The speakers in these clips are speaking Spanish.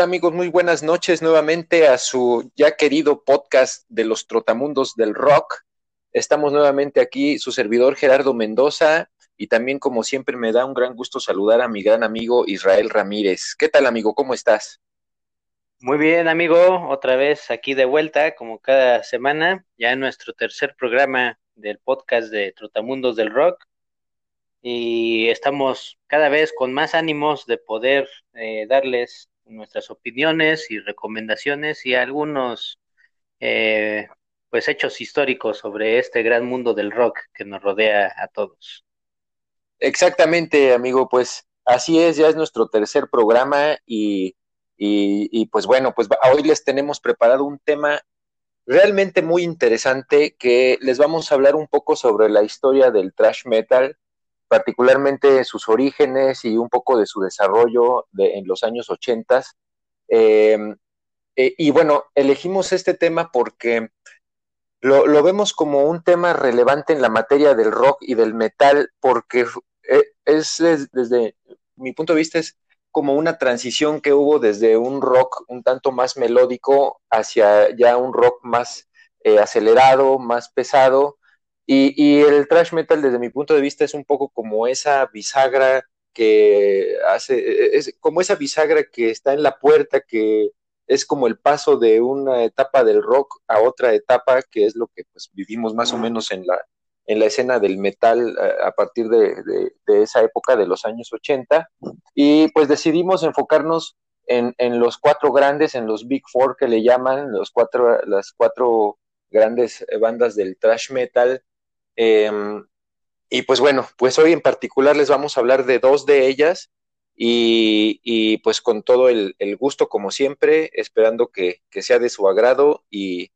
amigos? Muy buenas noches nuevamente a su ya querido podcast de los trotamundos del rock. Estamos nuevamente aquí, su servidor Gerardo Mendoza, y también como siempre me da un gran gusto saludar a mi gran amigo Israel Ramírez. ¿Qué tal amigo? ¿Cómo estás? Muy bien amigo, otra vez aquí de vuelta como cada semana, ya en nuestro tercer programa del podcast de Trotamundos del Rock y estamos cada vez con más ánimos de poder eh, darles nuestras opiniones y recomendaciones y algunos eh, pues hechos históricos sobre este gran mundo del rock que nos rodea a todos. Exactamente, amigo, pues así es, ya es nuestro tercer programa y, y, pues bueno, pues hoy les tenemos preparado un tema realmente muy interesante que les vamos a hablar un poco sobre la historia del thrash metal, particularmente sus orígenes y un poco de su desarrollo en los años 80. Em, eh, y bueno, elegimos este tema porque lo, vemos como un tema relevante en la materia del rock y del metal, porque eh, es, desde mi punto de vista es como una transición que hubo desde un rock un tanto más melódico hacia ya un rock más eh, acelerado, más pesado, y, el thrash metal, desde mi punto de vista, es un poco como esa bisagra que hace, es como esa bisagra que está en la puerta, que es como el paso de una etapa del rock a otra etapa, que es lo que pues, vivimos más o menos en la, en la escena del metal eh, a, partir de, esa época de los años 80. Y pues decidimos enfocarnos en, en, los cuatro grandes, en los Big Four que le llaman, los cuatro, las cuatro grandes bandas del thrash metal, Em, y pues bueno, pues hoy en particular les vamos a hablar de dos de ellas y, pues con todo el, gusto como siempre, esperando que, sea de su agrado y,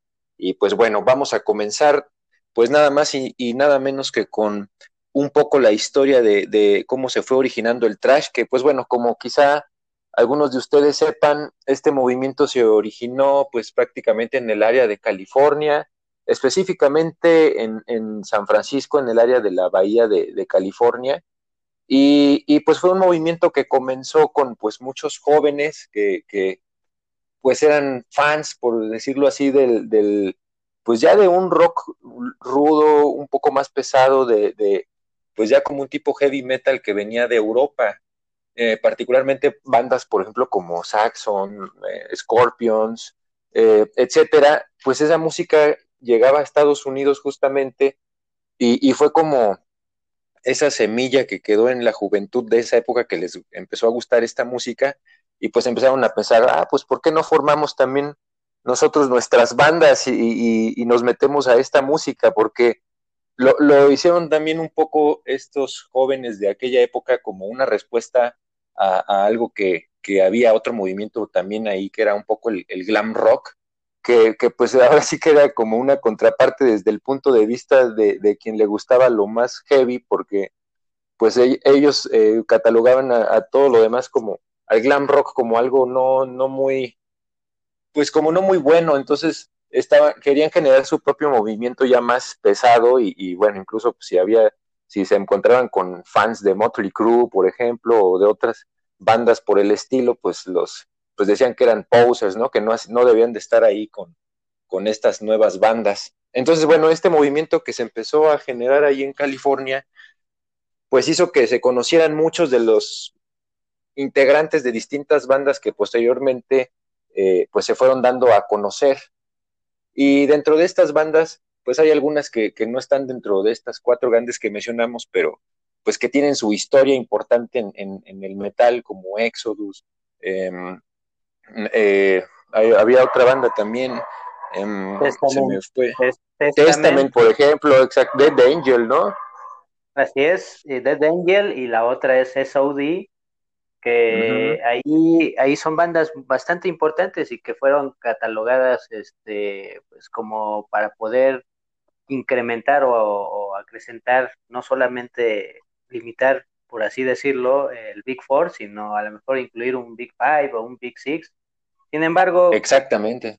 pues bueno, vamos a comenzar pues nada más y, nada menos que con un poco la historia de, de, cómo se fue originando el trash, que pues bueno, como quizá algunos de ustedes sepan, este movimiento se originó pues prácticamente en el área de California, específicamente en, San Francisco, en el área de la Bahía de, California. Y, pues fue un movimiento que comenzó con pues muchos jóvenes que, pues eran fans, por decirlo así, del, pues ya de un rock rudo, un poco más pesado, de, pues ya como un tipo heavy metal que venía de Europa, eh, particularmente bandas, por ejemplo, como Saxon, eh, Scorpions, eh, etcétera, pues esa música llegaba a Estados Unidos justamente y, fue como esa semilla que quedó en la juventud de esa época que les empezó a gustar esta música y pues empezaron a pensar, ah, pues ¿por qué no formamos también nosotros nuestras bandas y, nos metemos a esta música? Porque lo, hicieron también un poco estos jóvenes de aquella época como una respuesta a, algo que, había otro movimiento también ahí que era un poco el glam rock, que, pues ahora sí que era como una contraparte desde el punto de vista de, quien le gustaba lo más heavy, porque pues ellos eh, catalogaban a, todo lo demás como al glam rock como algo no, no muy, pues como no muy bueno, entonces estaba, querían generar su propio movimiento ya más pesado y, bueno, incluso pues, si había, si se encontraban con fans de Motley Crue, por ejemplo, o de otras bandas por el estilo, pues los, pues decían que eran posers, ¿no? Que no, no debían de estar ahí con, con estas nuevas bandas. Entonces, bueno, este movimiento que se empezó a generar ahí en California, pues hizo que se conocieran muchos de los integrantes de distintas bandas que posteriormente eh, pues se fueron dando a conocer. Y dentro de estas bandas, pues hay algunas que, no están dentro de estas cuatro grandes que mencionamos, pero pues que tienen su historia importante en, en, el metal, como Exodus, em, eh, había otra banda también, em, se me fue. Testament. por ejemplo, exacto, Dead Angel, ¿no? Así es, Dead Angel y la otra es SOD, que ahí, ahí son bandas bastante importantes y que fueron catalogadas este, pues como para poder incrementar o, o acrecentar, no solamente limitar por así decirlo, el Big Four, sino a lo mejor incluir un Big Five o un Big Six. Sin embargo, exactamente.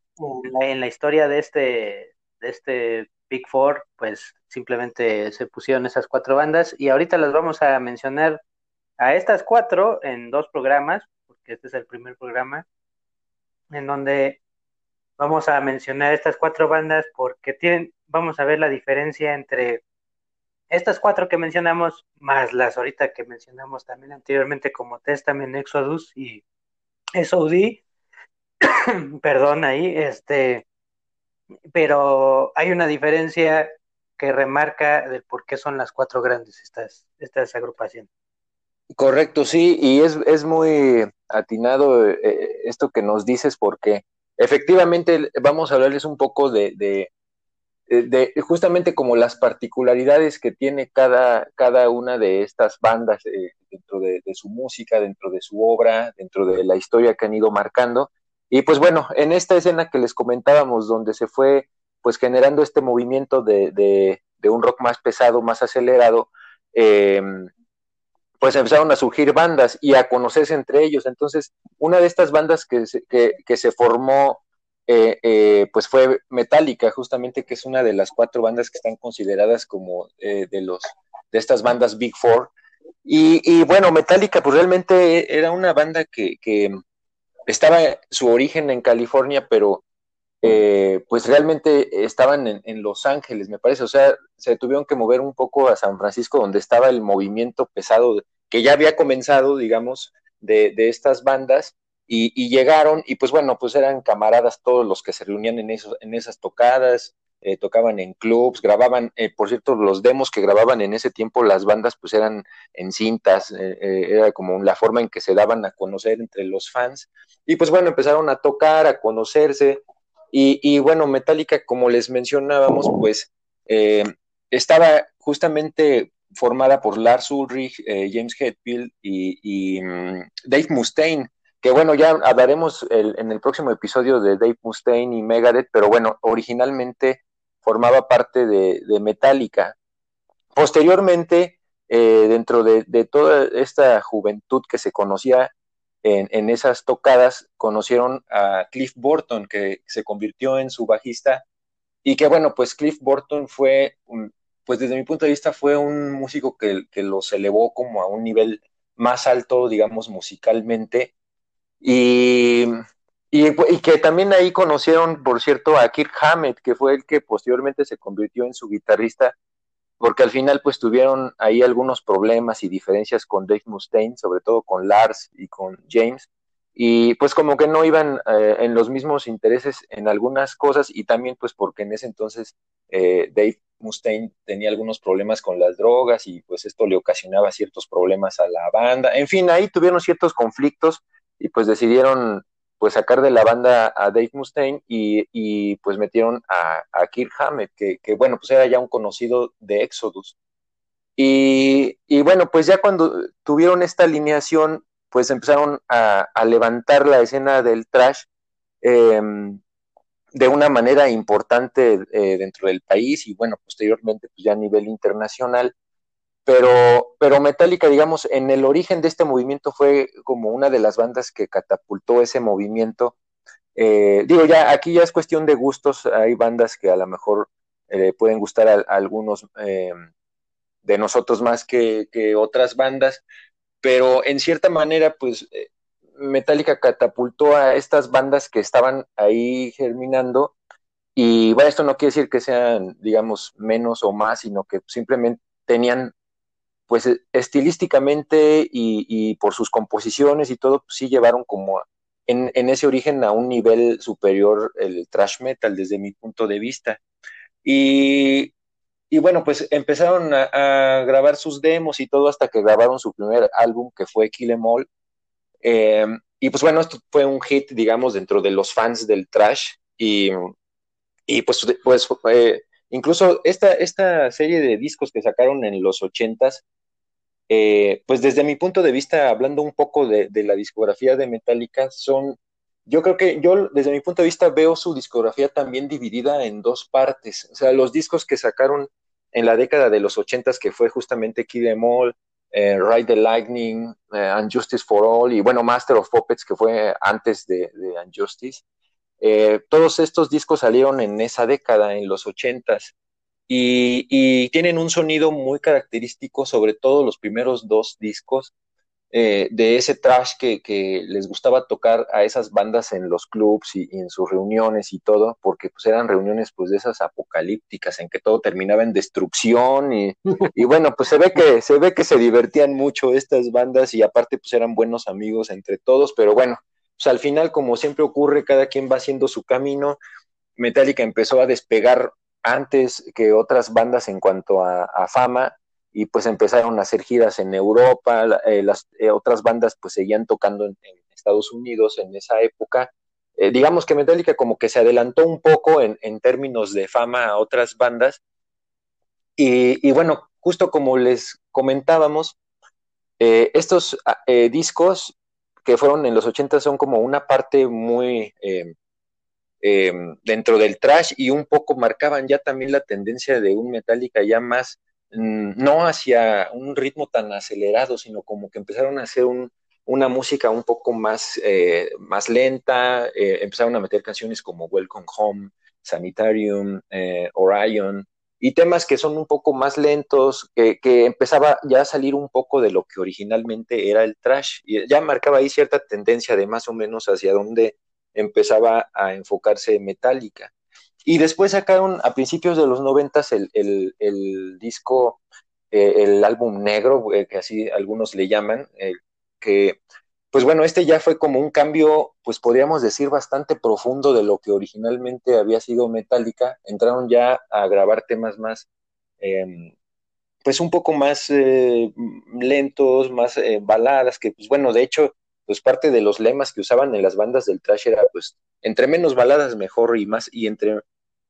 En la, historia de este, de este Big Four, pues simplemente se pusieron esas cuatro bandas y ahorita las vamos a mencionar a estas cuatro en dos programas, porque este es el primer programa. en donde vamos a mencionar estas cuatro bandas porque tienen, vamos a ver la diferencia entre estas cuatro que mencionamos, más las ahorita que mencionamos también anteriormente como Testament, Exodus y SOD, perdón ahí, este, pero hay una diferencia que remarca del por qué son las cuatro grandes estas, estas agrupaciones. Correcto, sí, y es, es muy atinado eh, esto que nos dices porque efectivamente vamos a hablarles un poco de, de, justamente como las particularidades que tiene cada, cada una de estas bandas eh, dentro de, su música, dentro de su obra, dentro de la historia que han ido marcando. Y pues bueno, en esta escena que les comentábamos, donde se fue pues generando este movimiento de, de un rock más pesado, más acelerado, eh, pues empezaron a surgir bandas y a conocerse entre ellos. Entonces, una de estas bandas que que, se formó, eh, eh, pues fue Metallica, justamente, que es una de las cuatro bandas que están consideradas como eh, de los de estas bandas Big Four. Y, bueno, Metallica, pues realmente era una banda que, estaba su origen en California, pero pues realmente estaban en, Los Ángeles, me parece. O sea, se tuvieron que mover un poco a San Francisco, donde estaba el movimiento pesado que ya había comenzado, digamos, de estas bandas. Y, y, llegaron, y pues bueno, pues eran camaradas todos los que se reunían en, esos, en esas tocadas, eh, tocaban en clubs, grababan, eh, por cierto, los demos que grababan en ese tiempo las bandas pues eran en cintas, eh, era como la forma en que se daban a conocer entre los fans. Y pues bueno, empezaron a tocar, a conocerse, y, bueno, Metallica, como les mencionábamos, pues estaba justamente formada por Lars Ulrich, eh, James Hetfield y, mm, Dave Mustaine, que bueno, ya hablaremos en el próximo episodio de Dave Mustaine y Megadeth, pero bueno, originalmente formaba parte de, Metallica. Posteriormente, eh, dentro de, toda esta juventud que se conocía en, esas tocadas, conocieron a Cliff Burton, que se convirtió en su bajista, y que bueno, pues Cliff Burton fue pues desde mi punto de vista fue un músico que, los elevó como a un nivel más alto, digamos, musicalmente. Y, que también ahí conocieron, por cierto, a Kirk Hammett, que fue el que posteriormente se convirtió en su guitarrista, porque al final pues tuvieron ahí algunos problemas y diferencias con Dave Mustaine, sobre todo con Lars y con James, y pues como que no iban eh, en los mismos intereses en algunas cosas y también pues porque en ese entonces eh, Dave Mustaine tenía algunos problemas con las drogas y pues esto le ocasionaba ciertos problemas a la banda. En fin, ahí tuvieron ciertos conflictos y pues decidieron pues sacar de la banda a Dave Mustaine y, pues metieron a, a Kirk Hammett, que, bueno, pues era ya un conocido de Exodus. Y, bueno, pues ya cuando tuvieron esta alineación, pues empezaron a, levantar la escena del trash. Em, de una manera importante eh, dentro del país y bueno, posteriormente pues ya a nivel internacional. Pero, pero Metallica, digamos, en el origen de este movimiento fue como una de las bandas que catapultó ese movimiento. Eh, digo, ya aquí ya es cuestión de gustos, hay bandas que a lo mejor eh, pueden gustar a, algunos de nosotros más que, que, otras bandas, pero en cierta manera, pues Metallica catapultó a estas bandas que estaban ahí germinando y bueno, esto no quiere decir que sean, digamos, menos o más, sino que simplemente tenían, pues estilísticamente y, por sus composiciones y todo, pues, sí llevaron como en, ese origen a un nivel superior el thrash metal desde mi punto de vista. Y, bueno, pues empezaron a, grabar sus demos y todo hasta que grabaron su primer álbum que fue Kill Em All eh, y pues bueno, esto fue un hit, digamos, dentro de los fans del trash. Y, y pues, pues eh, incluso esta, esta serie de discos que sacaron en los ochentas, eh, pues desde mi punto de vista, hablando un poco de, la discografía de Metallica, son, yo creo que yo desde mi punto de vista veo su discografía también dividida en dos partes. O sea, los discos que sacaron en la década de los ochentas, que fue justamente Kid Em All, eh, Ride the Lightning, eh, Unjustice for All y bueno, Master of Puppets que fue antes de, de Unjustice. Eh, todos estos discos salieron en esa década, en los ochentas, y, y, tienen un sonido muy característico, sobre todo los primeros dos discos, eh, de ese trash que, que, les gustaba tocar a esas bandas en los clubs y, en sus reuniones y todo, porque pues eran reuniones pues de esas apocalípticas en que todo terminaba en destrucción y, y bueno, pues se ve que se ve que se divertían mucho estas bandas y aparte pues eran buenos amigos entre todos, pero bueno, pues al final como siempre ocurre, cada quien va haciendo su camino. Metallica empezó a despegar antes que otras bandas en cuanto a, fama y pues empezaron a hacer giras en Europa, eh, las eh, otras bandas pues seguían tocando en, Estados Unidos en esa época. Eh, digamos que Metallica como que se adelantó un poco en, en términos de fama a otras bandas. Y, y, bueno, justo como les comentábamos, estos discos que fueron en los 80 son como una parte muy dentro del trash y un poco marcaban ya también la tendencia de un Metallica ya más Mm, no hacia un ritmo tan acelerado, sino como que empezaron a hacer una música un poco más, eh, más lenta, eh, empezaron a meter canciones como Welcome Home, Sanitarium, eh, Orion, y temas que son un poco más lentos, que, que, empezaba ya a salir un poco de lo que originalmente era el trash, y ya marcaba ahí cierta tendencia de más o menos hacia dónde empezaba a enfocarse Metallica. Y después sacaron a principios de los noventas el, el, disco, eh, el álbum negro, eh, que así algunos le llaman, eh, que pues bueno, este ya fue como un cambio, pues podríamos decir, bastante profundo de lo que originalmente había sido Metallica. Entraron ya a grabar temas más, em, pues un poco más lentos, más baladas, que pues bueno, de hecho, pues parte de los lemas que usaban en las bandas del trash era pues entre menos baladas mejor y más y entre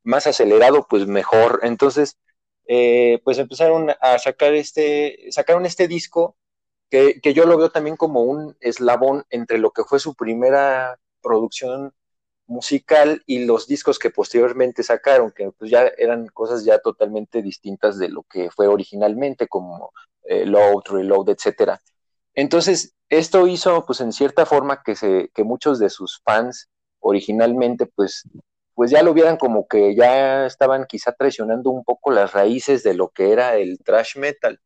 más acelerado, pues mejor. Entonces, eh, pues empezaron a sacar este, sacaron este disco que, que, yo lo veo también como un eslabón entre lo que fue su primera producción musical y los discos que posteriormente sacaron, que pues ya eran cosas ya totalmente distintas de lo que fue originalmente, como eh, Load, Reload, etcétera. Entonces, esto hizo, pues en cierta forma, que, se, que muchos de sus fans originalmente, pues pues ya lo vieran como que ya estaban quizá traicionando un poco las raíces de lo que era el thrash metal.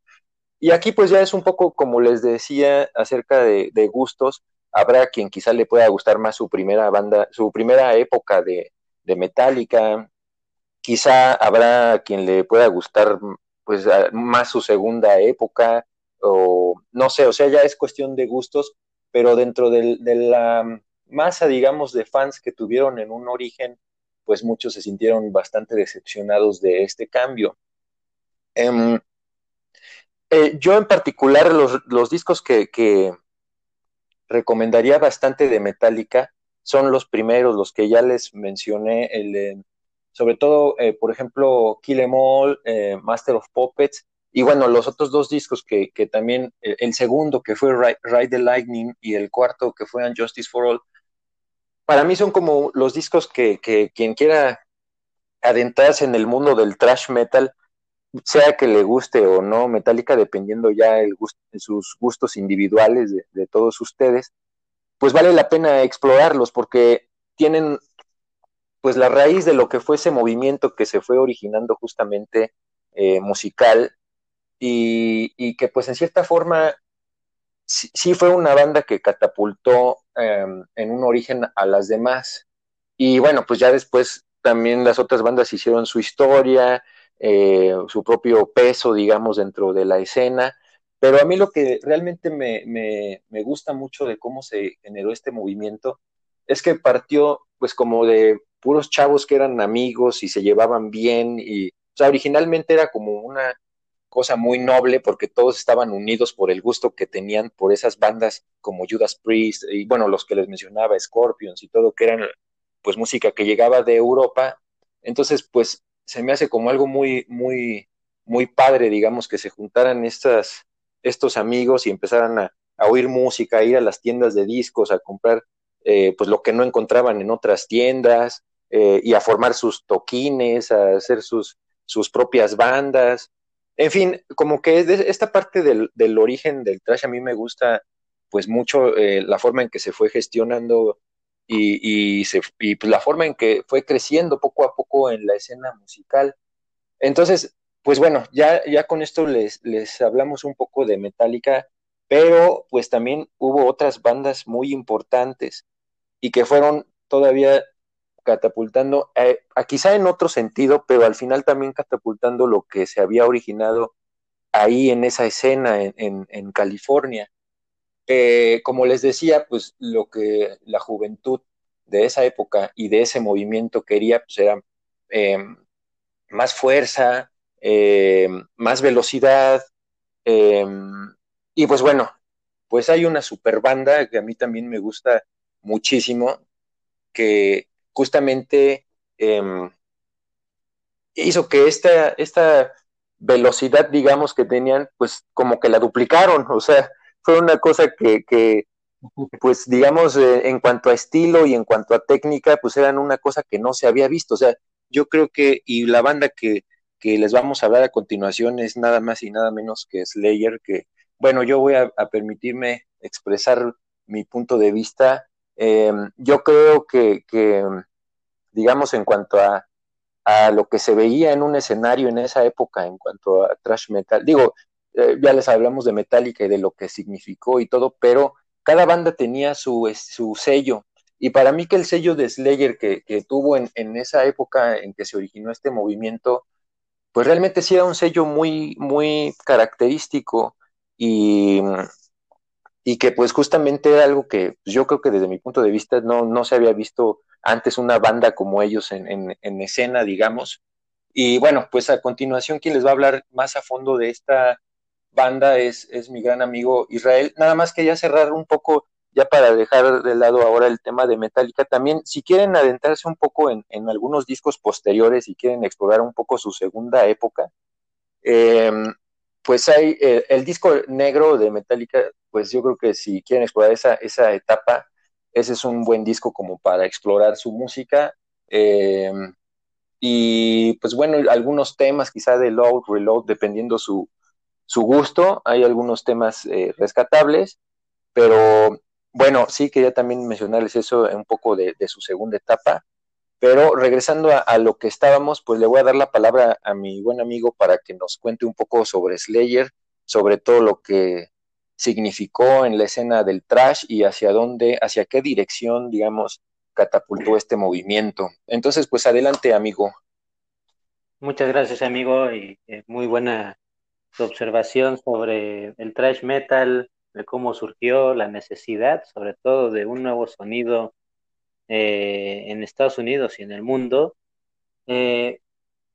Y aquí pues ya es un poco como les decía acerca de, gustos, habrá quien quizá le pueda gustar más su primera banda, su primera época de, de Metallica, quizá habrá quien le pueda gustar pues más su segunda época, o no sé, o sea, ya es cuestión de gustos, pero dentro de la masa, digamos, de fans que tuvieron en un origen pues muchos se sintieron bastante decepcionados de este cambio. Em, eh, yo en particular los, discos que, recomendaría bastante de Metallica son los primeros, los que ya les mencioné, sobre todo, eh, por ejemplo, Kill Em All, eh, Master of Puppets, y bueno, los otros dos discos que, también, el, segundo que fue Ride, the Lightning y el cuarto que fue Justice for All, para mí son como los discos que, quien quiera adentrarse en el mundo del thrash metal, sea que le guste o no Metallica, dependiendo ya el gusto, de sus gustos individuales de, todos ustedes, pues vale la pena explorarlos porque tienen pues la raíz de lo que fue ese movimiento que se fue originando justamente eh, musical y, que pues en cierta forma sí, fue una banda que catapultó em, en un origen a las demás. Y bueno, pues ya después también las otras bandas hicieron su historia, eh, su propio peso, digamos, dentro de la escena. Pero a mí lo que realmente me, me, me gusta mucho de cómo se generó este movimiento es que partió pues como de puros chavos que eran amigos y se llevaban bien y, o sea, originalmente era como una, cosa muy noble porque todos estaban unidos por el gusto que tenían por esas bandas como Judas Priest y bueno, los que les mencionaba, Scorpions y todo, que eran pues música que llegaba de Europa. Entonces, pues se me hace como algo muy, muy, muy padre, digamos, que se juntaran estas, estos amigos y empezaran a, oír música, a ir a las tiendas de discos, a comprar eh, pues lo que no encontraban en otras tiendas eh, y a formar sus toquines, a hacer sus, sus propias bandas. En fin, como que esta parte del, origen del trash a mí me gusta pues mucho eh, la forma en que se fue gestionando y, se, pues, la forma en que fue creciendo poco a poco en la escena musical. Entonces, pues bueno, ya, ya con esto les hablamos un poco de Metallica. pero pues también hubo otras bandas muy importantes y que fueron todavía catapultando, eh, quizá en otro sentido, pero al final también catapultando lo que se había originado ahí en esa escena en, California. Eh, como les decía, pues lo que la juventud de esa época y de ese movimiento quería, pues era em, más fuerza, em, más velocidad, em, y pues bueno, pues hay una super banda que a mí también me gusta muchísimo, que justamente hizo que esta, esta velocidad, digamos, que tenían, pues como que la duplicaron, o sea, fue una cosa que, que pues digamos, eh, en cuanto a estilo y en cuanto a técnica, pues eran una cosa que no se había visto, o sea, yo creo que, y la banda que, que les vamos a hablar a continuación es nada más y nada menos que Slayer, que, bueno, yo voy a, permitirme expresar mi punto de vista. Em, yo creo que, digamos, en cuanto a a lo que se veía en un escenario en esa época en cuanto a trash metal. Digo, eh, ya les hablamos de Metallica y de lo que significó y todo, pero cada banda tenía su, su sello. Y para mí que el sello de Slayer que, tuvo en, en, esa época en que se originó este movimiento, pues realmente sí era un sello muy, muy característico y, y que pues justamente era algo que yo creo que desde mi punto de vista no, no se había visto antes una banda como ellos en, escena, digamos. Y bueno, pues a continuación quien les va a hablar más a fondo de esta banda es, es mi gran amigo Israel. Nada más que ya cerrar un poco, ya para dejar de lado ahora el tema de Metallica, también si quieren adentrarse un poco en, algunos discos posteriores y quieren explorar un poco su segunda época, em, pues hay eh, el disco negro de Metallica, pues yo creo que si quieren explorar esa, esa etapa, ese es un buen disco como para explorar su música. Eh, y pues bueno, algunos temas quizá de load, reload, dependiendo su, su gusto, hay algunos temas eh, rescatables, pero bueno, sí quería también mencionarles eso un poco de, su segunda etapa, pero regresando a, lo que estábamos, pues le voy a dar la palabra a mi buen amigo para que nos cuente un poco sobre Slayer, sobre todo lo que significó en la escena del trash y hacia dónde, hacia qué dirección, digamos, catapultó este movimiento. Entonces, pues adelante, amigo. Muchas gracias, amigo, y eh, muy buena observación sobre el trash metal, de cómo surgió la necesidad, sobre todo de un nuevo sonido eh, en Estados Unidos y en el mundo. Eh,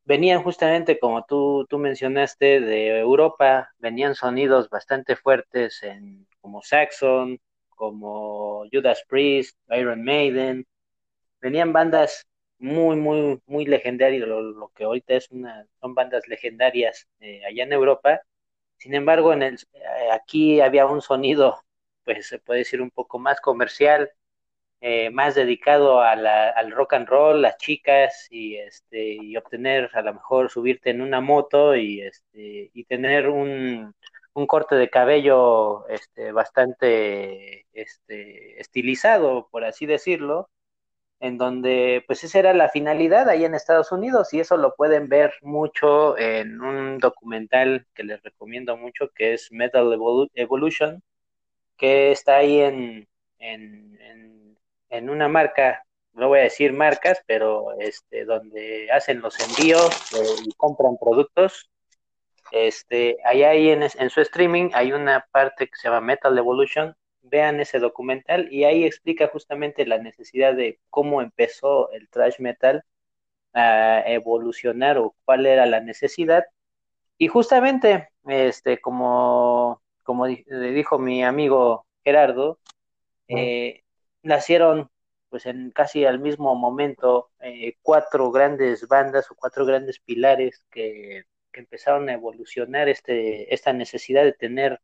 venían justamente, como tú, tú mencionaste, de Europa, venían sonidos bastante fuertes en, como Saxon, como Judas Priest, Iron Maiden, venían bandas muy, muy, muy legendarias, lo, que ahorita es una, son bandas legendarias eh, allá en Europa. Sin embargo, en el, eh, aquí había un sonido, pues se puede decir un poco más comercial, eh, más dedicado al rock and roll, las chicas y este y obtener a lo mejor subirte en una moto y este y tener un, un corte de cabello este bastante este estilizado por así decirlo en donde pues esa era la finalidad ahí en Estados Unidos y eso lo pueden ver mucho en un documental que les recomiendo mucho que es Metal Evolution que está ahí en, en en una marca, no voy a decir marcas, pero este, donde hacen los envíos eh, y compran productos. Este, ahí, ahí en, en su streaming hay una parte que se llama Metal Evolution. Vean ese documental y ahí explica justamente la necesidad de cómo empezó el thrash metal a evolucionar o cuál era la necesidad. Y justamente, este, como, como le dijo mi amigo Gerardo, eh, nacieron pues en casi al mismo momento eh, cuatro grandes bandas o cuatro grandes pilares que, empezaron a evolucionar este, esta necesidad de tener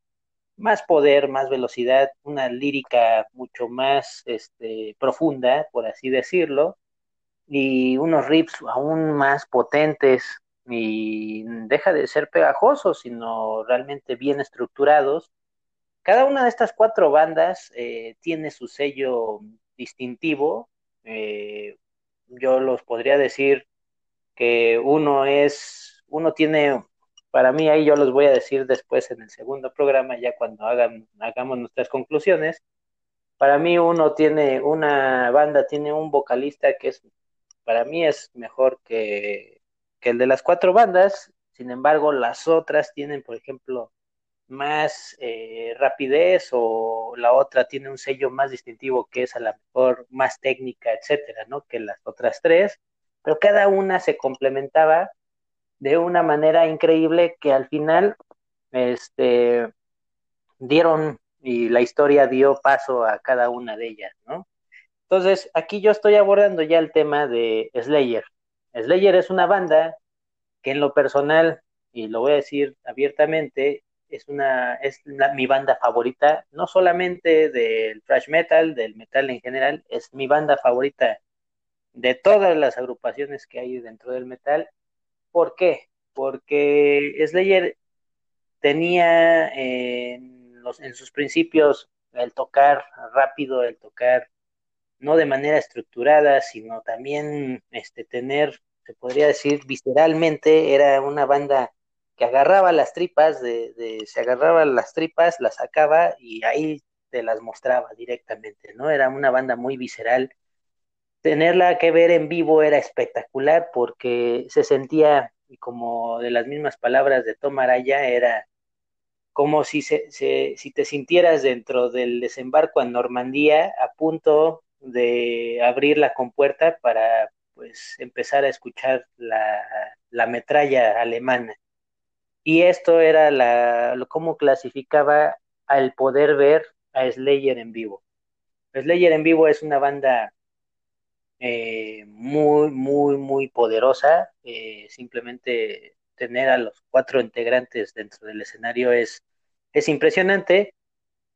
más poder, más velocidad, una lírica mucho más este, profunda, por así decirlo, y unos riffs aún más potentes. Y deja de ser pegajosos, sino realmente bien estructurados cada una de estas cuatro bandas eh, tiene su sello distintivo. Eh, yo los podría decir que uno es, uno tiene para mí ahí yo los voy a decir después en el segundo programa, ya cuando hagan, hagamos nuestras conclusiones. Para mí uno tiene, una banda tiene un vocalista que es, para mí es mejor que, que el de las cuatro bandas, sin embargo las otras tienen, por ejemplo, más eh, rapidez o la otra tiene un sello más distintivo que es a lo mejor más técnica, etcétera, ¿no? Que las otras tres, pero cada una se complementaba de una manera increíble que al final este dieron y la historia dio paso a cada una de ellas, ¿no? Entonces, aquí yo estoy abordando ya el tema de Slayer. Slayer es una banda que en lo personal, y lo voy a decir abiertamente, es una es mi banda favorita, no solamente del thrash metal, del metal en general, es mi banda favorita de todas las agrupaciones que hay dentro del metal. ¿Por qué? Porque Slayer tenía en, en sus principios el tocar rápido, el tocar no de manera estructurada, sino también este tener, se podría decir visceralmente, era una banda que agarraba las tripas, de, se agarraba las tripas, las sacaba y ahí te las mostraba directamente, ¿no? Era una banda muy visceral. Tenerla que ver en vivo era espectacular porque se sentía, como de las mismas palabras de Tom Araya, era como si, se, si te sintieras dentro del desembarco en Normandía a punto de abrir la compuerta para pues empezar a escuchar la, la metralla alemana. Y esto era la, cómo clasificaba al poder ver a Slayer en vivo. Slayer en vivo es una banda eh, muy, muy, muy poderosa. Eh, simplemente tener a los cuatro integrantes dentro del escenario es, es impresionante.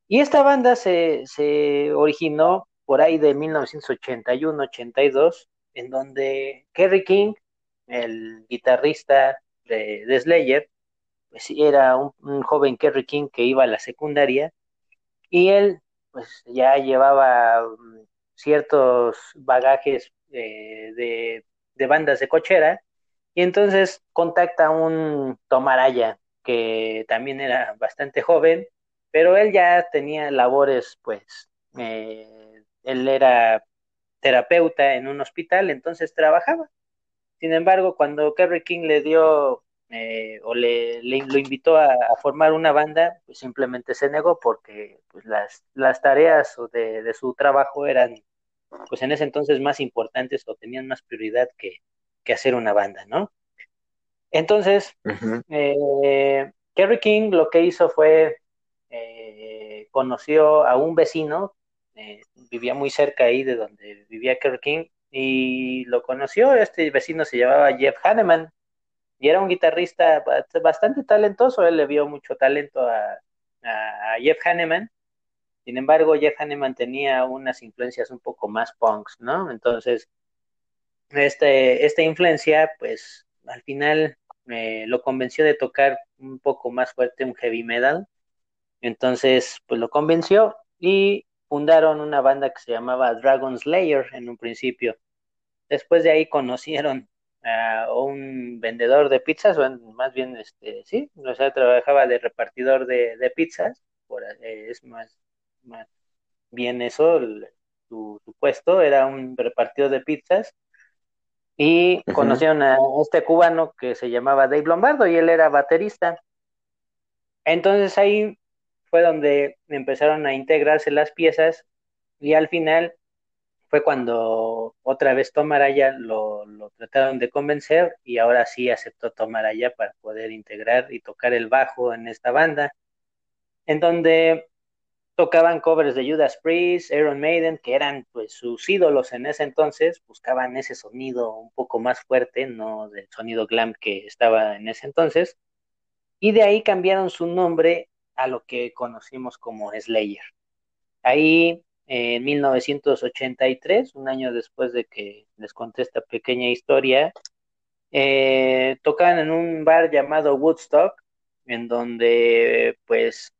Y esta banda se, se originó por ahí de 1981-82, en donde Kerry King, el guitarrista de, de Slayer, pues era un, joven Kerry King que iba a la secundaria y él pues ya llevaba mm, ciertos bagajes eh, de, de, bandas de cochera y entonces contacta a un Tomaraya que también era bastante joven, pero él ya tenía labores pues eh, él era terapeuta en un hospital, entonces trabajaba. Sin embargo, cuando Kerry King le dio eh, o le, lo invitó a, formar una banda, pues simplemente se negó porque pues, las, las tareas de, su trabajo eran, pues en ese entonces más importantes o tenían más prioridad que, hacer una banda, ¿no? Entonces, eh, Kerry King lo que hizo fue, eh, conoció a un vecino, vivía muy cerca ahí de donde vivía Kerry King, y lo conoció, este vecino se llamaba Jeff Hanneman, y era un guitarrista bastante talentoso, él le vio mucho talento a, Jeff Hanneman, sin embargo Jeff Hanneman tenía unas influencias un poco más punks, ¿no? Entonces, este, esta influencia, pues al final eh, lo convenció de tocar un poco más fuerte un heavy metal, entonces pues lo convenció y fundaron una banda que se llamaba Dragon Slayer en un principio. Después de ahí conocieron o un vendedor de pizzas, o más bien, este, sí, o sea, trabajaba de repartidor de, pizzas, por, eh, es más, más bien eso, su, puesto era un repartidor de pizzas, y conocieron a este cubano que se llamaba Dave Lombardo y él era baterista. Entonces ahí fue donde empezaron a integrarse las piezas y al final fue cuando otra vez Tomaraya lo, lo trataron de convencer y ahora sí aceptó Tomaraya para poder integrar y tocar el bajo en esta banda, en donde tocaban covers de Judas Priest, Iron Maiden, que eran pues sus ídolos en ese entonces, buscaban ese sonido un poco más fuerte, no del sonido glam que estaba en ese entonces, y de ahí cambiaron su nombre a lo que conocimos como Slayer. Ahí en 1983, un año después de que les conté esta pequeña historia, eh, tocaban en un bar llamado Woodstock, en donde pues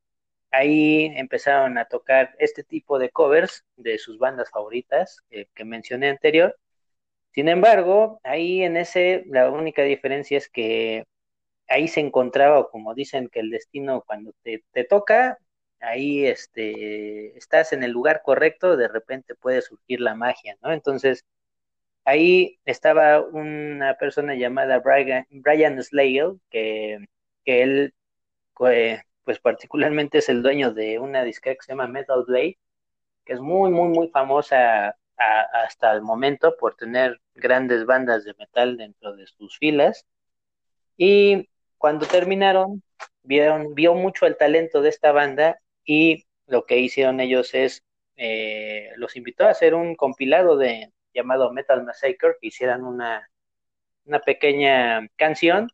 ahí empezaron a tocar este tipo de covers de sus bandas favoritas que mencioné anterior. Sin embargo, ahí en ese la única diferencia es que ahí se encontraba, como dicen que el destino cuando te, te toca, ahí este, estás en el lugar correcto, de repente puede surgir la magia, ¿no? Entonces, ahí estaba una persona llamada Brian, Brian Slagle, que, que él, pues particularmente es el dueño de una disquera que se llama Metal Blade, que es muy, muy, muy famosa hasta el momento por tener grandes bandas de metal dentro de sus filas. Y cuando terminaron, vieron, vio mucho el talento de esta banda y lo que hicieron ellos es, eh, los invitó a hacer un compilado de llamado Metal Massacre, que hicieran una, una pequeña canción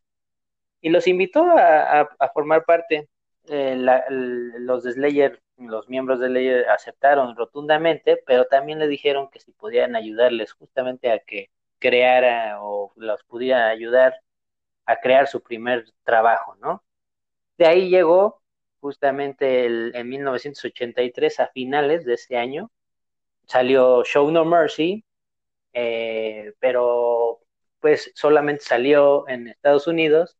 y los invitó a, formar parte. Eh, los de Slayer, los miembros de Slayer aceptaron rotundamente, pero también le dijeron que si podían ayudarles justamente a que creara o los pudiera ayudar a crear su primer trabajo, ¿no? De ahí llegó justamente en 1983, a finales de ese año, salió Show No Mercy, eh, pero pues solamente salió en Estados Unidos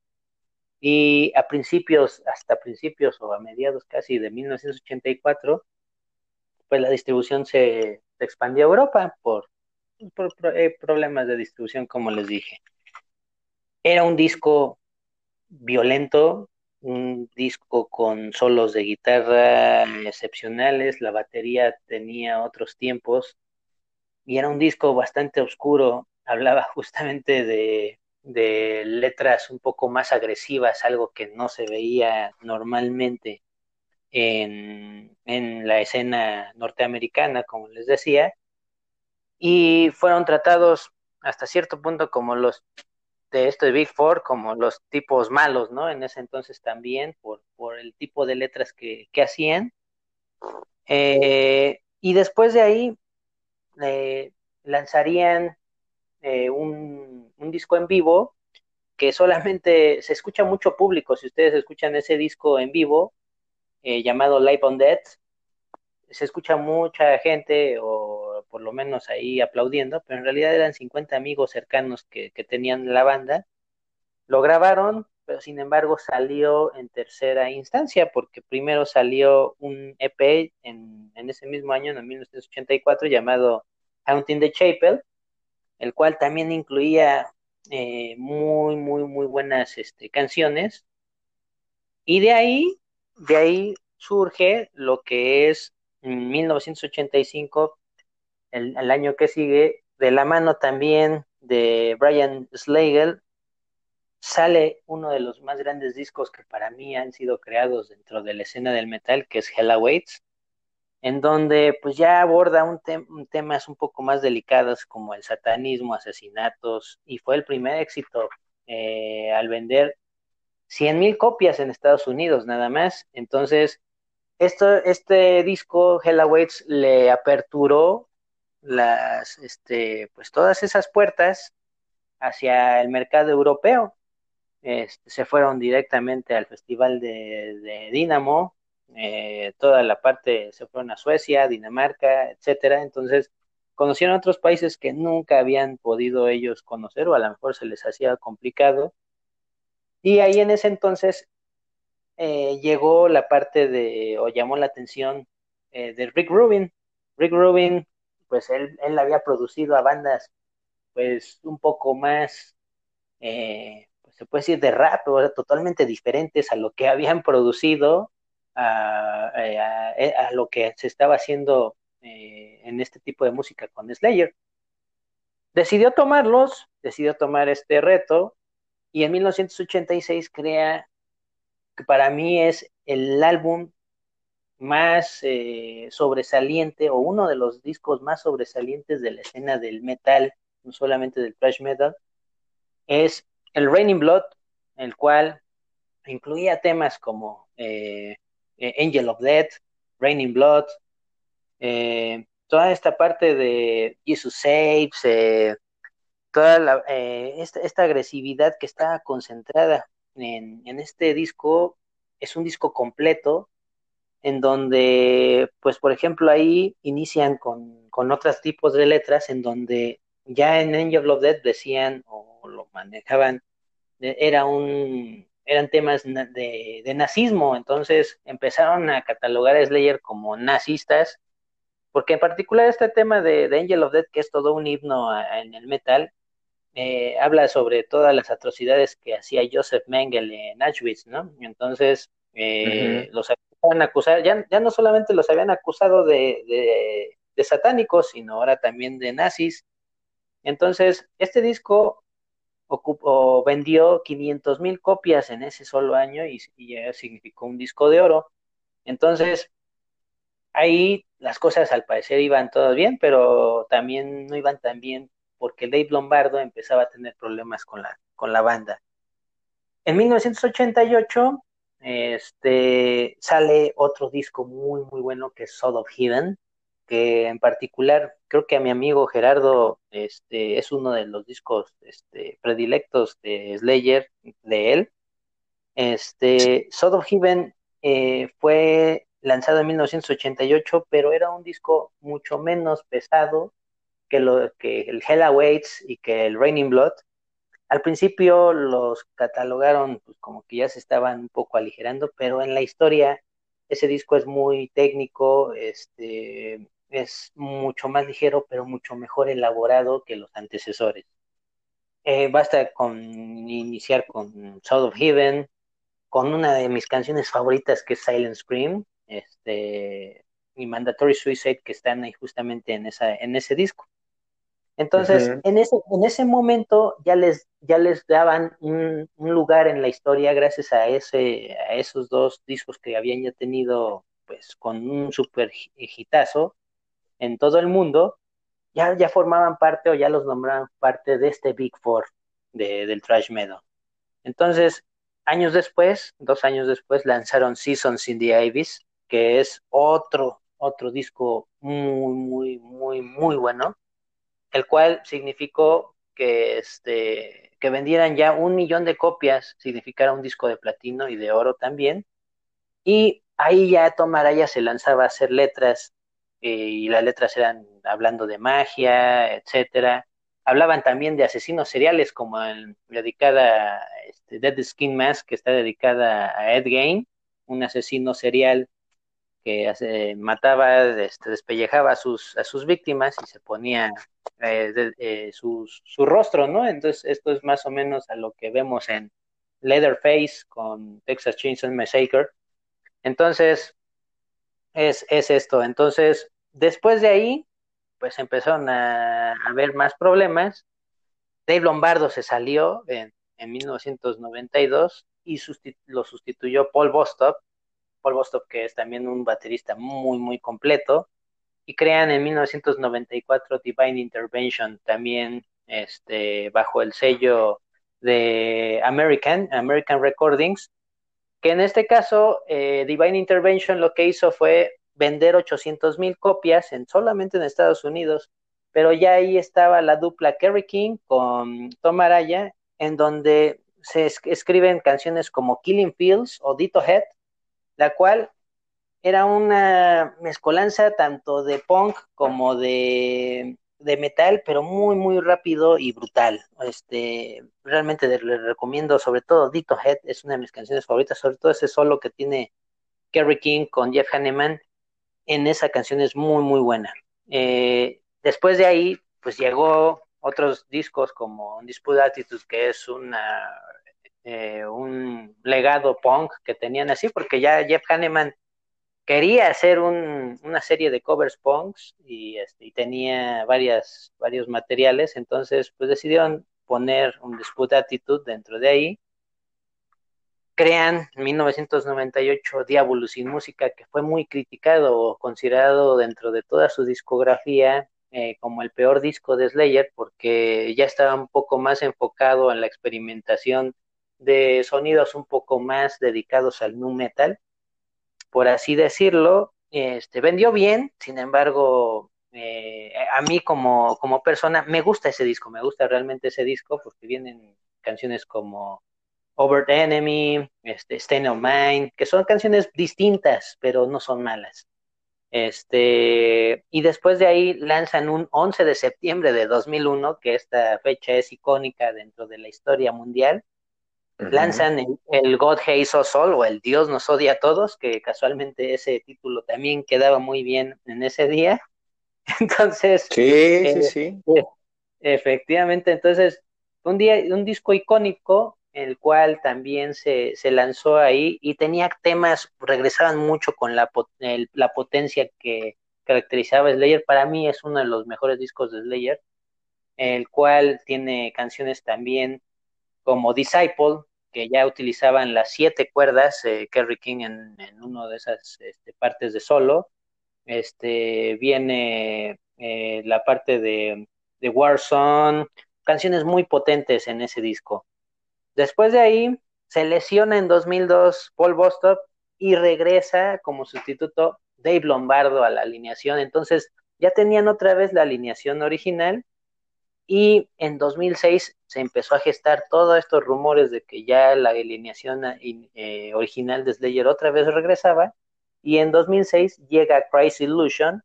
y a principios, hasta principios o a mediados casi de 1984, pues la distribución se, expandió a Europa por, por eh, problemas de distribución, como les dije. Era un disco violento, un disco con solos de guitarra excepcionales, la batería tenía otros tiempos y era un disco bastante oscuro, hablaba justamente de, letras un poco más agresivas, algo que no se veía normalmente en, en la escena norteamericana, como les decía, y fueron tratados hasta cierto punto como los de esto de Big Four como los tipos malos, ¿no? En ese entonces también, por, por el tipo de letras que, hacían. Eh, y después de ahí eh, lanzarían eh, un, un, disco en vivo que solamente se escucha mucho público. Si ustedes escuchan ese disco en vivo, llamado Live on Death, se escucha mucha gente o por lo menos ahí aplaudiendo, pero en realidad eran 50 amigos cercanos que, tenían la banda. Lo grabaron, pero sin embargo salió en tercera instancia, porque primero salió un EP en, ese mismo año, en 1984, llamado Haunting the Chapel, el cual también incluía eh, muy, muy, muy buenas este, canciones. Y de ahí, de ahí surge lo que es en 1985 el, año que sigue, de la mano también de Brian Slagle, sale uno de los más grandes discos que para mí han sido creados dentro de la escena del metal, que es Hell Awaits, en donde pues ya aborda un, temas un poco más delicados como el satanismo, asesinatos, y fue el primer éxito eh, al vender 100 mil copias en Estados Unidos nada más. Entonces, esto, este disco, Hell Awaits, le aperturó las, este, pues todas esas puertas hacia el mercado europeo. Este, se fueron directamente al Festival de, de Dinamo, eh, toda la parte se fueron a Suecia, Dinamarca, etcétera. Entonces, conocieron otros países que nunca habían podido ellos conocer o a lo mejor se les hacía complicado. Y ahí en ese entonces eh, llegó la parte de, o llamó la atención eh, de Rick Rubin. Rick Rubin pues él, él había producido a bandas pues un poco más, eh, pues se puede decir de rap, totalmente diferentes a lo que habían producido, a, eh, lo que se estaba haciendo eh, en este tipo de música con Slayer. Decidió tomarlos, decidió tomar este reto y en 1986 crea, que para mí es el álbum más eh, sobresaliente o uno de los discos más sobresalientes de la escena del metal, no solamente del thrash metal, es el Raining Blood, el cual incluía temas como eh, eh, Angel of Death, Raining Blood, toda esta parte de Jesus Saves, toda esta, agresividad que está concentrada en, en este disco, es un disco completo en donde, pues, por ejemplo, ahí inician con, con otros tipos de letras, en donde ya en Angel of Death decían o lo manejaban, era un, eran temas de, de, nazismo, entonces empezaron a catalogar a Slayer como nazistas, porque en particular este tema de, Angel of Death, que es todo un himno en el metal, eh, habla sobre todas las atrocidades que hacía Joseph Mengele en Auschwitz, ¿no? Entonces, eh, los acusado, ya, ya, no solamente los habían acusado de, de, satánicos, sino ahora también de nazis. Entonces, este disco ocupó, vendió 500 mil copias en ese solo año y, ya significó un disco de oro. Entonces, ahí las cosas al parecer iban todo bien, pero también no iban tan bien porque Dave Lombardo empezaba a tener problemas con la, con la banda. En 1988 este, sale otro disco muy, muy bueno que es Soul of Heaven, que en particular creo que a mi amigo Gerardo este, es uno de los discos este, predilectos de Slayer, de él. Este, Soul of Heaven eh, fue lanzado en 1988, pero era un disco mucho menos pesado que, lo, que el Hell Awaits y que el Raining Blood. Al principio los catalogaron pues, como que ya se estaban un poco aligerando, pero en la historia ese disco es muy técnico, este, es mucho más ligero, pero mucho mejor elaborado que los antecesores. Eh, basta con iniciar con Soul of Heaven, con una de mis canciones favoritas que es Silent Scream, este, y Mandatory Suicide que están ahí justamente en ese disco. Entonces, en, ese, en ese momento ya les, ya les daban un, un, lugar en la historia gracias a, ese, a esos dos discos que habían ya tenido pues con un super hitazo en todo el mundo, ya, ya formaban parte o ya los nombraban parte de este Big Four de, del Trash Metal. Entonces, años después, dos años después, lanzaron Seasons in the Abyss, que es otro, otro disco muy, muy, muy, muy bueno, el cual significó que, este, que vendieran ya un millón de copias, significara un disco de platino y de oro también. Y ahí ya Tom Araya se lanzaba a hacer letras eh, y las letras eran hablando de magia, etcétera. Hablaban también de asesinos seriales, como el, dedicada este, Dead Skin Mask, que está dedicada a Ed Gein, un asesino serial que mataba, este, despellejaba a sus, a sus víctimas y se ponía eh, eh, su, su, rostro, ¿no? Entonces, esto es más o menos a lo que vemos en Leatherface con Texas Chainsaw Massacre. Entonces, es, es esto. Entonces, después de ahí, pues empezaron a haber más problemas. Dave Lombardo se salió en, en 1992 y lo sustituyó Paul Bostock, Paul Bostock que es también un baterista muy, muy completo, y crean en 1994 Divine Intervention, también este, bajo el sello de American, American Recordings, que en este caso eh, Divine Intervention lo que hizo fue vender 800 mil copias en, solamente en Estados Unidos, pero ya ahí estaba la dupla Kerry King con Tom Araya, en donde se escriben canciones como Killing Fields o Dito Head, la cual era una mezcolanza tanto de punk como de de metal, pero muy, muy rápido y brutal. Este, realmente le recomiendo, sobre todo Dito Head, es una de mis canciones favoritas, sobre todo ese solo que tiene Kerry King con Jeff Hanneman, en esa canción es muy, muy buena. Eh, después de ahí, pues llegó otros discos como Undisputed Attitude, que es una, eh, un legado punk que tenían así, porque ya Jeff Hanneman quería hacer una serie de covers punks y, este, y tenía varias, varios materiales, entonces pues decidieron poner un Dispute Attitude dentro de ahí. Crean en 1998 Diablo sin música, que fue muy criticado o considerado dentro de toda su discografía eh, como el peor disco de Slayer, porque ya estaba un poco más enfocado en la experimentación de sonidos un poco más dedicados al nu metal por así decirlo, este, vendió bien, sin embargo, eh, a mí como, persona me gusta ese disco, me gusta realmente ese disco porque vienen canciones como Over the Enemy, este, Stain of Mind, que son canciones distintas, pero no son malas. Este, y después de ahí lanzan un 11 de septiembre de 2001, que esta fecha es icónica dentro de la historia mundial, lanzan el, God Hates Us All o el Dios nos odia a todos, que casualmente ese título también quedaba muy bien en ese día. Entonces, sí, sí, sí. Eh, efectivamente, entonces, un día, un disco icónico, el cual también se, se lanzó ahí y tenía temas, regresaban mucho con la, la potencia que caracterizaba Slayer. Para mí es uno de los mejores discos de Slayer, el cual tiene canciones también como Disciple, que ya utilizaban las siete cuerdas, eh, Kerry King en, en una de esas este, partes de solo. Este, viene eh, la parte de, Warzone, canciones muy potentes en ese disco. Después de ahí, se lesiona en 2002 Paul Bostock y regresa como sustituto Dave Lombardo a la alineación. Entonces, ya tenían otra vez la alineación original y en 2006 se empezó a gestar todos estos rumores de que ya la alineación eh, original de Slayer otra vez regresaba. Y en 2006 llega Crazy Illusion,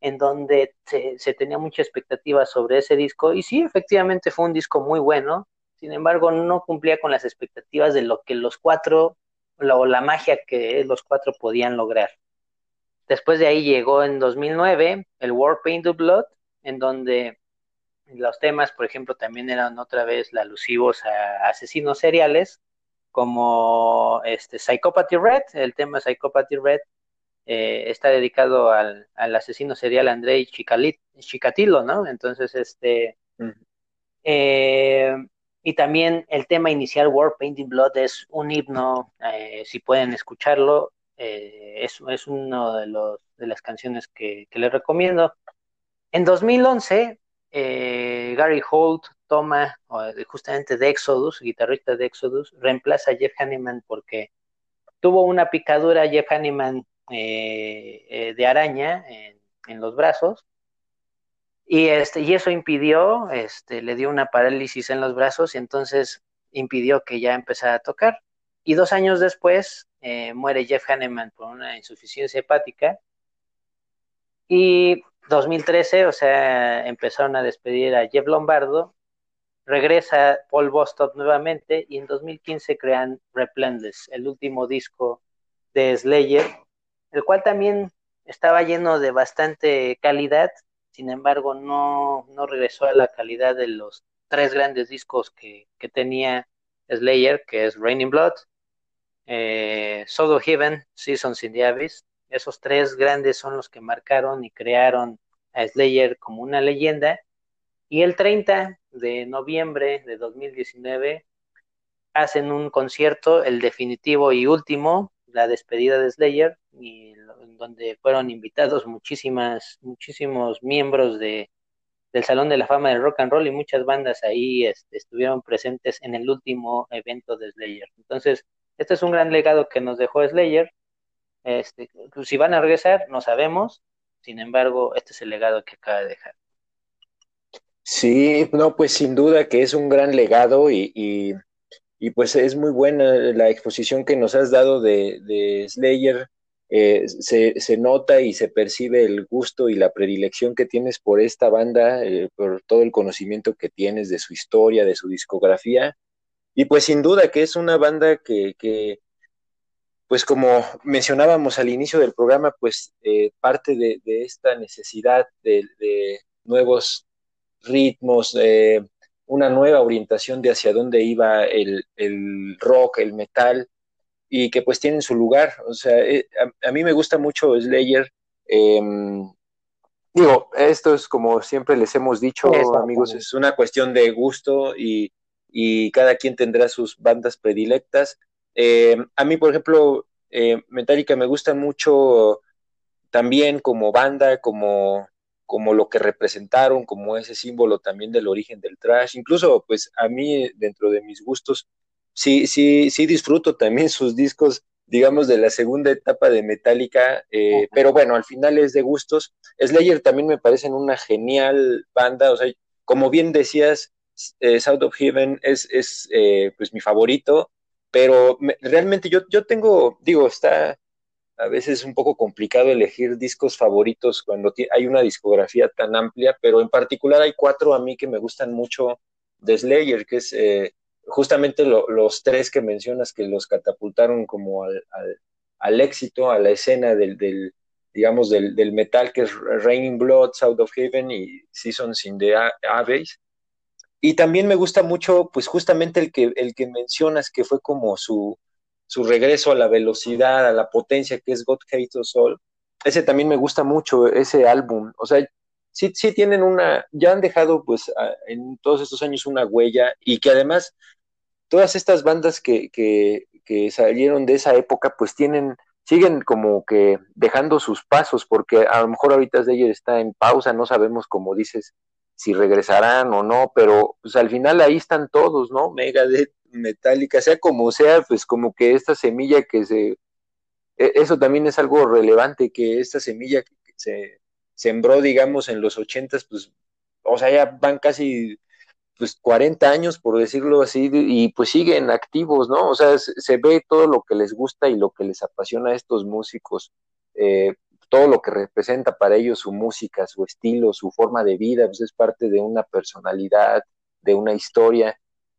en donde se, tenía mucha expectativa sobre ese disco. Y sí, efectivamente fue un disco muy bueno. Sin embargo, no cumplía con las expectativas de lo que los cuatro, o la magia que los cuatro podían lograr. Después de ahí llegó en 2009 el War Paint the Blood, en donde los temas, por ejemplo, también eran otra vez alusivos a asesinos seriales, como este Psychopathy Red, el tema Psychopathy Red eh, está dedicado al, asesino serial Andrei Chikatilo, ¿no? Entonces, este... Eh, y también el tema inicial, War Painting Blood, es un himno, eh, si pueden escucharlo, es, es uno de, los, de las canciones que, que les recomiendo. En 2011 eh, Gary Holt toma justamente de Exodus, guitarrista de Exodus, reemplaza a Jeff Hanneman porque tuvo una picadura Jeff Hanneman eh, eh, de araña en, los brazos y, este, y eso impidió, este, le dio una parálisis en los brazos y entonces impidió que ya empezara a tocar. Y dos años después muere Jeff Hanneman por una insuficiencia hepática y 2013, o sea, empezaron a despedir a Jeff Lombardo, regresa Paul Bostock nuevamente y en 2015 crean Replendes, el último disco de Slayer, el cual también estaba lleno de bastante calidad, sin embargo no, no regresó a la calidad de los tres grandes discos que, que tenía Slayer, que es Raining Blood, eh, Soul Heaven, Seasons in the Abyss, esos tres grandes son los que marcaron y crearon a Slayer como una leyenda. Y el 30 de noviembre de 2019 hacen un concierto, el definitivo y último, la despedida de Slayer, y donde fueron invitados muchísimas, muchísimos miembros de, del Salón de la Fama del Rock and Roll y muchas bandas ahí este, estuvieron presentes en el último evento de Slayer. Entonces, este es un gran legado que nos dejó Slayer este, si van a regresar, no sabemos. Sin embargo, este es el legado que acaba de dejar. Sí, no, pues sin duda que es un gran legado y, y, pues es muy buena la exposición que nos has dado de, Slayer. Eh, se, se, nota y se percibe el gusto y la predilección que tienes por esta banda, eh, por todo el conocimiento que tienes de su historia, de su discografía. Y pues sin duda que es una banda que pues como mencionábamos al inicio del programa, pues eh, parte de, esta necesidad de, nuevos ritmos, una nueva orientación de hacia dónde iba el, rock, el metal, y que pues tienen su lugar. O sea, eh, a, mí me gusta mucho Slayer. Em, digo, esto es como siempre les hemos dicho, amigos, es una cuestión de gusto y, y cada quien tendrá sus bandas predilectas eh, a mí, por ejemplo, eh, Metallica me gusta mucho también como banda, como, como lo que representaron, como ese símbolo también del origen del trash. Incluso, pues a mí, dentro de mis gustos, sí, sí, sí disfruto también sus discos, digamos, de la segunda etapa de Metallica, eh, pero bueno, al final es de gustos. Slayer también me parecen una genial banda, o sea, como bien decías, South of Heaven es, es pues mi favorito, pero realmente yo, yo tengo, digo, está a veces un poco complicado elegir discos favoritos cuando hay una discografía tan amplia, pero en particular hay cuatro a mí que me gustan mucho de Slayer, que es eh, justamente los tres que mencionas que los catapultaron como al, al, éxito, a la escena del, del digamos, del, del, metal que es Raining Blood, South of Heaven y Seasons in the Abyss. Y también me gusta mucho, pues justamente el que, el que mencionas que fue como su, su regreso a la velocidad, a la potencia que es God Hate Us All. Ese también me gusta mucho, ese álbum. O sea, sí, sí tienen una, ya han dejado pues en todos estos años una huella y que además todas estas bandas que, que, que salieron de esa época pues tienen, siguen como que dejando sus pasos porque a lo mejor ahorita ellos está en pausa, no sabemos como dices si regresarán o no, pero pues al final ahí están todos, ¿no? Megadeth, Metallica, sea como sea, pues como que esta semilla que se, e, eso también es algo relevante, que esta semilla que se sembró, digamos, en los ochentas, pues, o sea, ya van casi pues 40 años, por decirlo así, y pues siguen activos, ¿no? O sea, se, ve todo lo que les gusta y lo que les apasiona a estos músicos, eh, todo lo que representa para ellos su música, su estilo, su forma de vida, pues es parte de una personalidad, de una historia.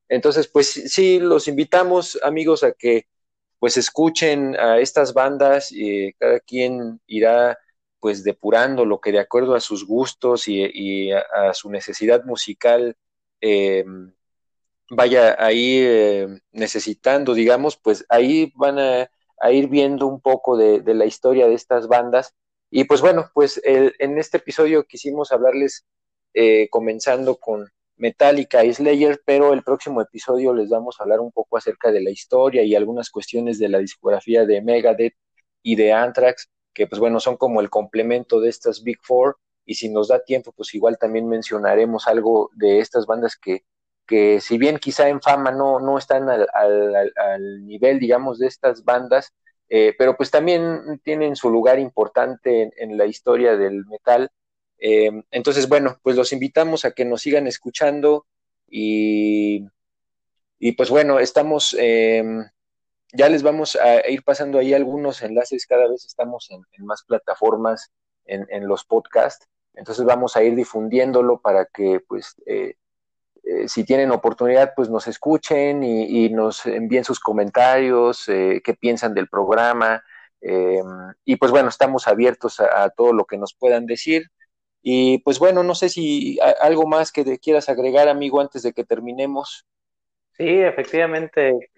Entonces, pues sí, los invitamos, amigos, a que pues escuchen a estas bandas, eh, cada quien irá pues depurando lo que de acuerdo a sus gustos y, a, su necesidad musical eh, vaya ahí eh, necesitando, digamos, pues ahí van a, ir viendo un poco de, la historia de estas bandas. Y pues bueno, pues en este episodio quisimos hablarles eh, comenzando con Metallica y Slayer, pero el próximo episodio les vamos a hablar un poco acerca de la historia y algunas cuestiones de la discografía de Megadeth y de Anthrax, que pues bueno, son como el complemento de estas Big Four. Y si nos da tiempo, pues igual también mencionaremos algo de estas bandas que, que si bien quizá en fama no, no están al, al, nivel, digamos, de estas bandas, eh, pero pues también tienen su lugar importante en, la historia del metal. Eh, entonces, bueno, pues los invitamos a que nos sigan escuchando y, y pues bueno, estamos, eh, ya les vamos a ir pasando ahí algunos enlaces, cada vez estamos en, más plataformas en, en, los podcasts. Entonces vamos a ir difundiéndolo para que, pues, eh, eh, si tienen oportunidad, pues nos escuchen y, nos envíen sus comentarios, eh, qué piensan del programa. y pues bueno, estamos abiertos a, todo lo que nos puedan decir. Y pues bueno, no sé si algo más que te quieras agregar, amigo, antes de que terminemos. Sí, efectivamente,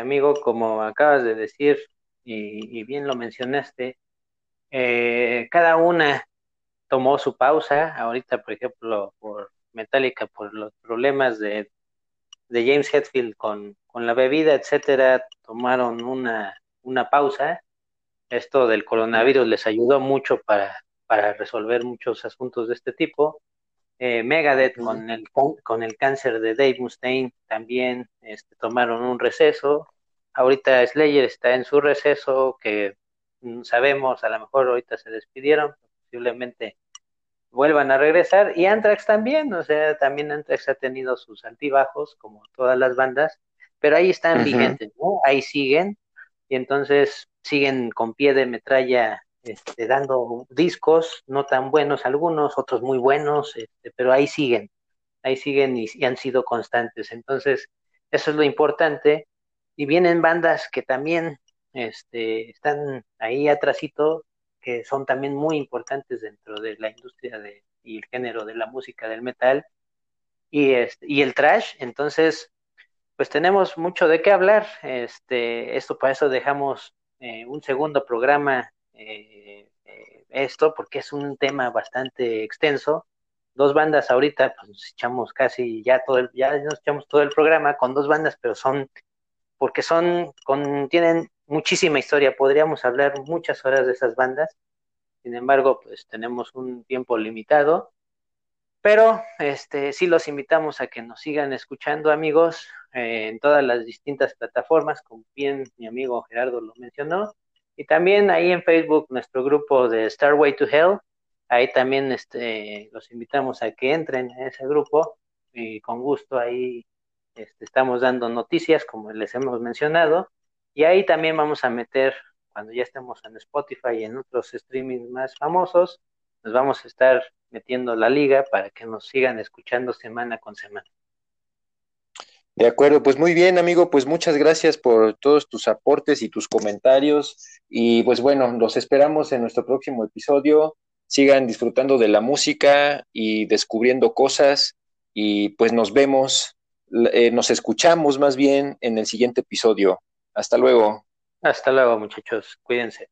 amigo, como acabas de decir y, y bien lo mencionaste, cada una tomó su pausa. Ahorita, por ejemplo, por Metallica, por los problemas de, de James Hetfield con, con, la bebida, etcétera, tomaron una, una pausa. Esto del coronavirus les ayudó mucho para, para resolver muchos asuntos de este tipo. Eh, Megadeth con el, con el cáncer de Dave Mustaine también este, tomaron un receso. Ahorita Slayer está en su receso, que mm, sabemos, a lo mejor ahorita se despidieron, posiblemente vuelvan a regresar. Y Anthrax también, o sea, también Anthrax ha tenido sus altibajos, como todas las bandas, pero ahí están vigentes, ¿no? Ahí siguen, y entonces siguen con pie de metralla este, dando discos, no tan buenos algunos, otros muy buenos, este, pero ahí siguen, ahí siguen y, y han sido constantes. Entonces, eso es lo importante. Y vienen bandas que también este, están ahí atrásito que son también muy importantes dentro de la industria de, y el género de la música del metal y, este, y el trash. Entonces, pues tenemos mucho de qué hablar. Este, esto para eso dejamos eh, un segundo programa eh, eh, esto porque es un tema bastante extenso. Dos bandas ahorita, pues nos echamos casi ya todo el, ya nos echamos todo el programa con dos bandas, pero son porque son con tienen muchísima historia, podríamos hablar muchas horas de esas bandas, sin embargo, pues tenemos un tiempo limitado, pero este sí los invitamos a que nos sigan escuchando, amigos, eh, en todas las distintas plataformas, como bien mi amigo Gerardo lo mencionó, y también ahí en Facebook nuestro grupo de Starway to Hell, ahí también este, los invitamos a que entren en ese grupo. Y con gusto ahí este, estamos dando noticias como les hemos mencionado y ahí también vamos a meter, cuando ya estemos en Spotify y en otros streamings más famosos, nos vamos a estar metiendo la liga para que nos sigan escuchando semana con semana. De acuerdo, pues muy bien, amigo, pues muchas gracias por todos tus aportes y tus comentarios. Y pues bueno, los esperamos en nuestro próximo episodio. Sigan disfrutando de la música y descubriendo cosas. Y pues nos vemos, eh, nos escuchamos más bien en el siguiente episodio. Hasta luego. Hasta luego, muchachos. Cuídense.